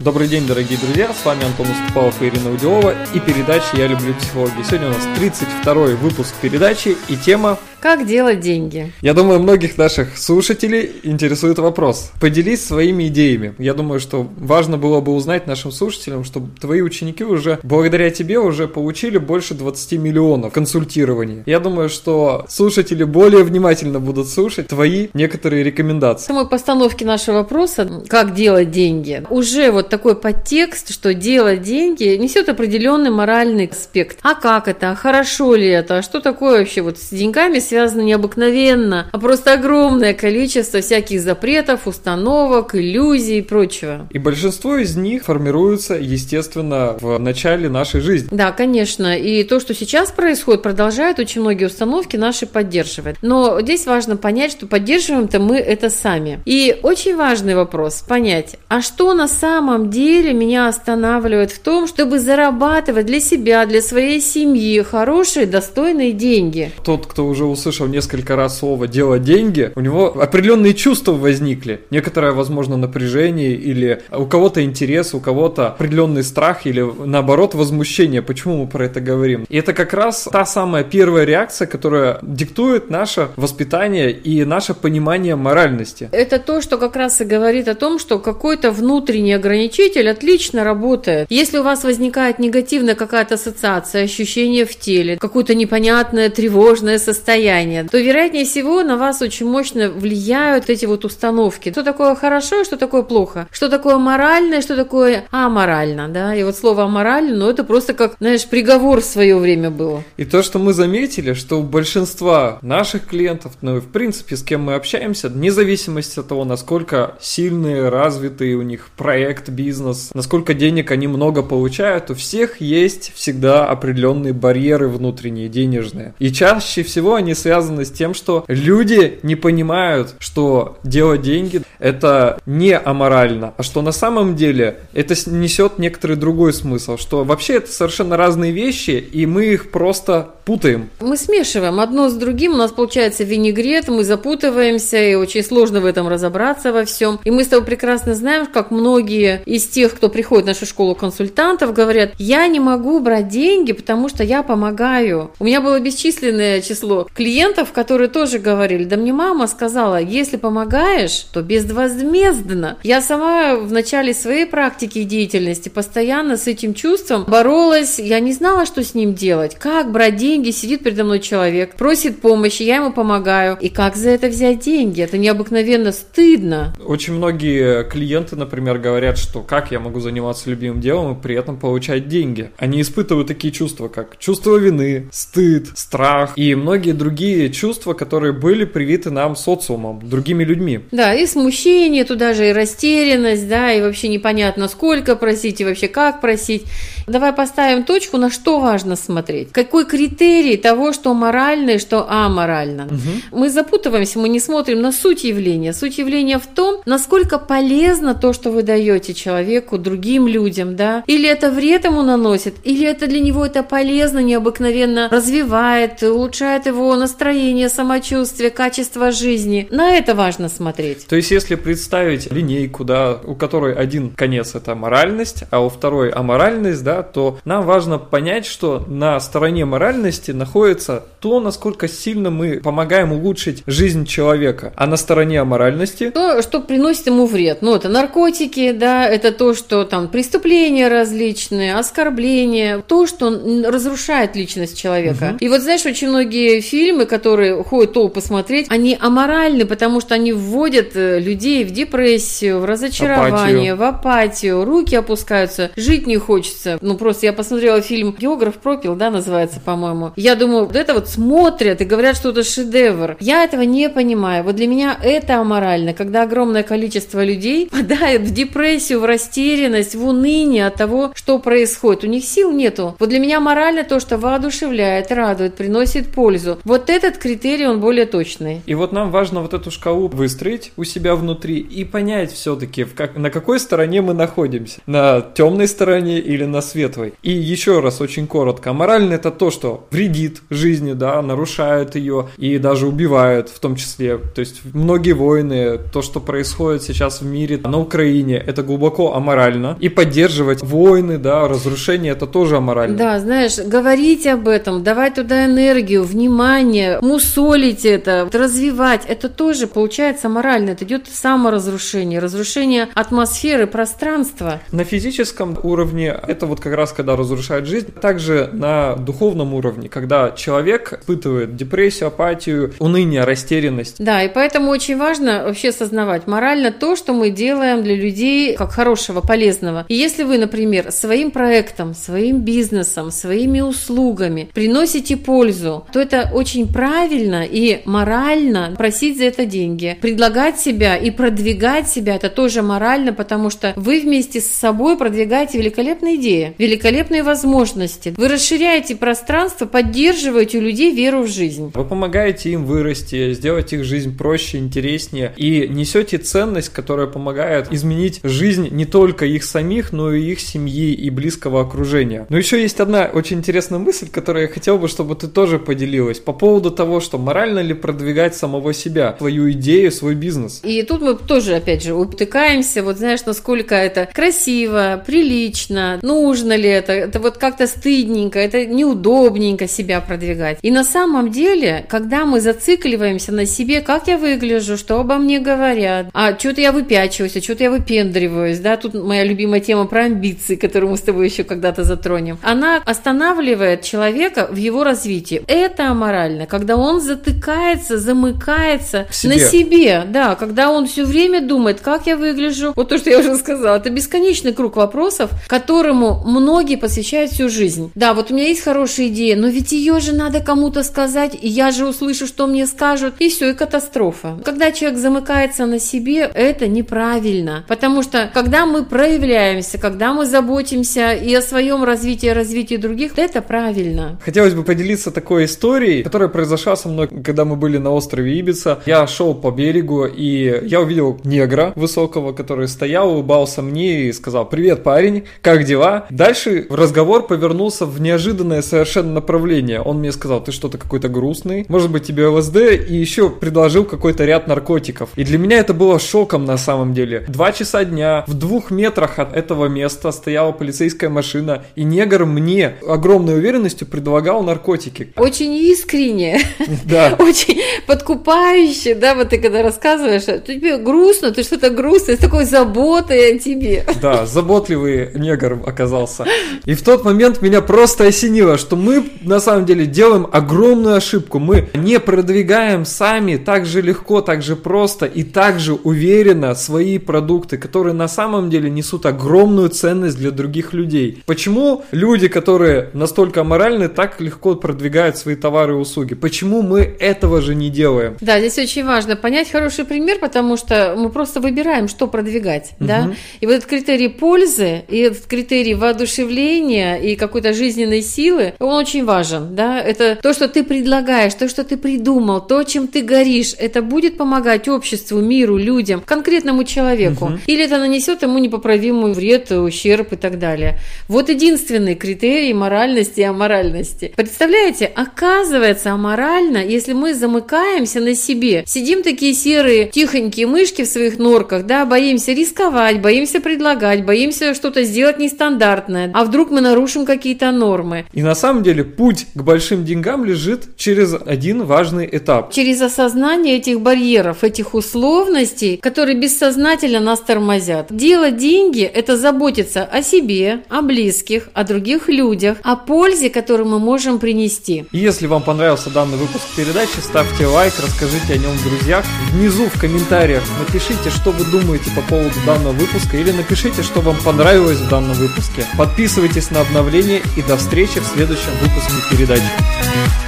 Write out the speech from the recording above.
Добрый день, дорогие друзья, с вами Антон Уступалов и Ирина Удилова и передача «Я люблю психологию». Сегодня у нас 32 выпуск передачи и тема как делать деньги? Я думаю, многих наших слушателей интересует вопрос. Поделись своими идеями. Я думаю, что важно было бы узнать нашим слушателям, что твои ученики уже, благодаря тебе, уже получили больше 20 миллионов консультирований. Я думаю, что слушатели более внимательно будут слушать твои некоторые рекомендации. Самой постановке нашего вопроса, как делать деньги, уже вот такой подтекст, что делать деньги несет определенный моральный аспект. А как это? Хорошо ли это? А что такое вообще вот с деньгами связано необыкновенно, а просто огромное количество всяких запретов, установок, иллюзий и прочего. И большинство из них формируются, естественно, в начале нашей жизни. Да, конечно. И то, что сейчас происходит, продолжает очень многие установки наши поддерживать. Но здесь важно понять, что поддерживаем-то мы это сами. И очень важный вопрос понять, а что на самом деле меня останавливает в том, чтобы зарабатывать для себя, для своей семьи хорошие, достойные деньги. Тот, кто уже услышал несколько раз слово «делать деньги», у него определенные чувства возникли. Некоторое, возможно, напряжение или у кого-то интерес, у кого-то определенный страх или, наоборот, возмущение. Почему мы про это говорим? И это как раз та самая первая реакция, которая диктует наше воспитание и наше понимание моральности. Это то, что как раз и говорит о том, что какой-то внутренний ограничитель отлично работает. Если у вас возникает негативная какая-то ассоциация, ощущение в теле, какое-то непонятное тревожное состояние, состояние, то, вероятнее всего, на вас очень мощно влияют эти вот установки. Что такое хорошо, что такое плохо, что такое морально, что такое аморально, да, и вот слово аморально, ну, это просто как, знаешь, приговор в свое время было. И то, что мы заметили, что у большинства наших клиентов, ну, и в принципе, с кем мы общаемся, вне зависимости от того, насколько сильные, развитые у них проект, бизнес, насколько денег они много получают, у всех есть всегда определенные барьеры внутренние, денежные. И чаще всего они связано с тем, что люди не понимают, что делать деньги это не аморально, а что на самом деле это несет некоторый другой смысл, что вообще это совершенно разные вещи, и мы их просто путаем. Мы смешиваем одно с другим, у нас получается винегрет, мы запутываемся, и очень сложно в этом разобраться во всем. И мы с тобой прекрасно знаем, как многие из тех, кто приходит в нашу школу консультантов, говорят, я не могу брать деньги, потому что я помогаю. У меня было бесчисленное число клиентов, клиентов, которые тоже говорили, да мне мама сказала, если помогаешь, то безвозмездно. Я сама в начале своей практики и деятельности постоянно с этим чувством боролась, я не знала, что с ним делать. Как брать деньги, сидит передо мной человек, просит помощи, я ему помогаю. И как за это взять деньги? Это необыкновенно стыдно. Очень многие клиенты, например, говорят, что как я могу заниматься любимым делом и при этом получать деньги. Они испытывают такие чувства, как чувство вины, стыд, страх и многие другие другие чувства, которые были привиты нам социумом, другими людьми. Да, и смущение, туда же и растерянность, да, и вообще непонятно, сколько просить и вообще как просить. Давай поставим точку, на что важно смотреть. Какой критерий того, что морально и что аморально. Угу. Мы запутываемся, мы не смотрим на суть явления. Суть явления в том, насколько полезно то, что вы даете человеку, другим людям, да, или это вред ему наносит, или это для него это полезно, необыкновенно развивает, улучшает его настроение самочувствие, качество жизни. На это важно смотреть. То есть, если представить линейку, да, у которой один конец это моральность, а у второй аморальность, да, то нам важно понять, что на стороне моральности находится то, насколько сильно мы помогаем улучшить жизнь человека, а на стороне аморальности... То, что приносит ему вред. Ну, это наркотики, да, это то, что там преступления различные, оскорбления, то, что разрушает личность человека. Угу. И вот, знаешь, очень многие фильмы, фильмы, которые ходят толпы смотреть, они аморальны, потому что они вводят э, людей в депрессию, в разочарование, апатию. в апатию, руки опускаются, жить не хочется. Ну, просто я посмотрела фильм «Географ пропил», да, называется, по-моему. Я думаю, вот это вот смотрят и говорят, что это шедевр. Я этого не понимаю. Вот для меня это аморально, когда огромное количество людей падает в депрессию, в растерянность, в уныние от того, что происходит. У них сил нету. Вот для меня морально то, что воодушевляет, радует, приносит пользу. Вот вот этот критерий, он более точный. И вот нам важно вот эту шкалу выстроить у себя внутри и понять все-таки, как, на какой стороне мы находимся. На темной стороне или на светлой. И еще раз, очень коротко. Морально это то, что вредит жизни, да, нарушает ее и даже убивает в том числе. То есть многие войны, то, что происходит сейчас в мире на Украине, это глубоко аморально. И поддерживать войны, да, разрушение, это тоже аморально. Да, знаешь, говорить об этом, давать туда энергию, внимание, мусолить это, развивать, это тоже получается морально. Это идет саморазрушение, разрушение атмосферы, пространства. На физическом уровне это вот как раз когда разрушает жизнь. Также на духовном уровне, когда человек испытывает депрессию, апатию, уныние, растерянность. Да, и поэтому очень важно вообще осознавать морально то, что мы делаем для людей как хорошего, полезного. И если вы, например, своим проектом, своим бизнесом, своими услугами приносите пользу, то это очень правильно и морально просить за это деньги, предлагать себя и продвигать себя, это тоже морально, потому что вы вместе с собой продвигаете великолепные идеи, великолепные возможности. Вы расширяете пространство, поддерживаете у людей веру в жизнь. Вы помогаете им вырасти, сделать их жизнь проще, интереснее и несете ценность, которая помогает изменить жизнь не только их самих, но и их семьи и близкого окружения. Но еще есть одна очень интересная мысль, которую я хотел бы, чтобы ты тоже поделилась по поводу того, что морально ли продвигать самого себя, свою идею, свой бизнес. И тут мы тоже, опять же, утыкаемся, вот знаешь, насколько это красиво, прилично, нужно ли это, это вот как-то стыдненько, это неудобненько себя продвигать. И на самом деле, когда мы зацикливаемся на себе, как я выгляжу, что обо мне говорят, а что-то я выпячиваюсь, а что-то я выпендриваюсь, да, тут моя любимая тема про амбиции, которую мы с тобой еще когда-то затронем, она останавливает человека в его развитии. Это аморально, когда он затыкается, замыкается себе. на себе, да, когда он все время думает, как я выгляжу, вот то, что я уже сказала, это бесконечный круг вопросов, которому многие посвящают всю жизнь. Да, вот у меня есть хорошая идея, но ведь ее же надо кому-то сказать, и я же услышу, что мне скажут, и все, и катастрофа. Когда человек замыкается на себе, это неправильно, потому что когда мы проявляемся, когда мы заботимся и о своем развитии, и о развитии других, это правильно. Хотелось бы поделиться такой историей, которая произошла со мной, когда мы были на острове Ибица. Я шел по берегу, и я увидел негра высокого, который стоял, улыбался мне и сказал «Привет, парень, как дела?» Дальше разговор повернулся в неожиданное совершенно направление. Он мне сказал «Ты что-то какой-то грустный, может быть тебе ЛСД?» И еще предложил какой-то ряд наркотиков. И для меня это было шоком на самом деле. Два часа дня, в двух метрах от этого места стояла полицейская машина, и негр мне огромной уверенностью предлагал наркотики. Очень искренне, да. очень подкупающе, да, вот ты когда рассказываешь, тебе грустно, ты что-то грустное, с такой заботой о тебе. Да, заботливый негр оказался. И в тот момент меня просто осенило, что мы на самом деле делаем огромную ошибку. Мы не продвигаем сами так же легко, так же просто и так же уверенно свои продукты, которые на самом деле несут огромную ценность для других людей. Почему люди, которые настолько моральны, так легко продвигают свои товары и услуги? Почему мы этого же не делаем? Да, здесь очень важно понять хороший пример, потому что мы просто выбираем, что продвигать, угу. да. И вот этот критерий пользы и этот критерий воодушевления и какой-то жизненной силы, он очень важен, да. Это то, что ты предлагаешь, то, что ты придумал, то, чем ты горишь, это будет помогать обществу, миру, людям, конкретному человеку. Угу. Или это нанесет ему непоправимый вред, ущерб и так далее. Вот единственный критерий моральности и аморальности. Представляете, оказывается аморально, если мы замыкаемся на себе, сидим такие серые, тихонькие мышки в своих норках, да, боимся рисковать, боимся предлагать, боимся что-то сделать нестандартное, а вдруг мы нарушим какие-то нормы. И на самом деле путь к большим деньгам лежит через один важный этап. Через осознание этих барьеров, этих условностей, которые бессознательно нас тормозят. Делать деньги – это заботиться о себе, о близких, о других людях, о пользе, которую мы можем принести. Если вам понравился данный выпуск передачи, ставьте лайк, расскажите о нем в друзьях. Внизу в комментариях напишите, что вы думаете по поводу данного выпуска или напишите, что вам понравилось в данном выпуске. Подписывайтесь на обновления и до встречи в следующем выпуске передачи.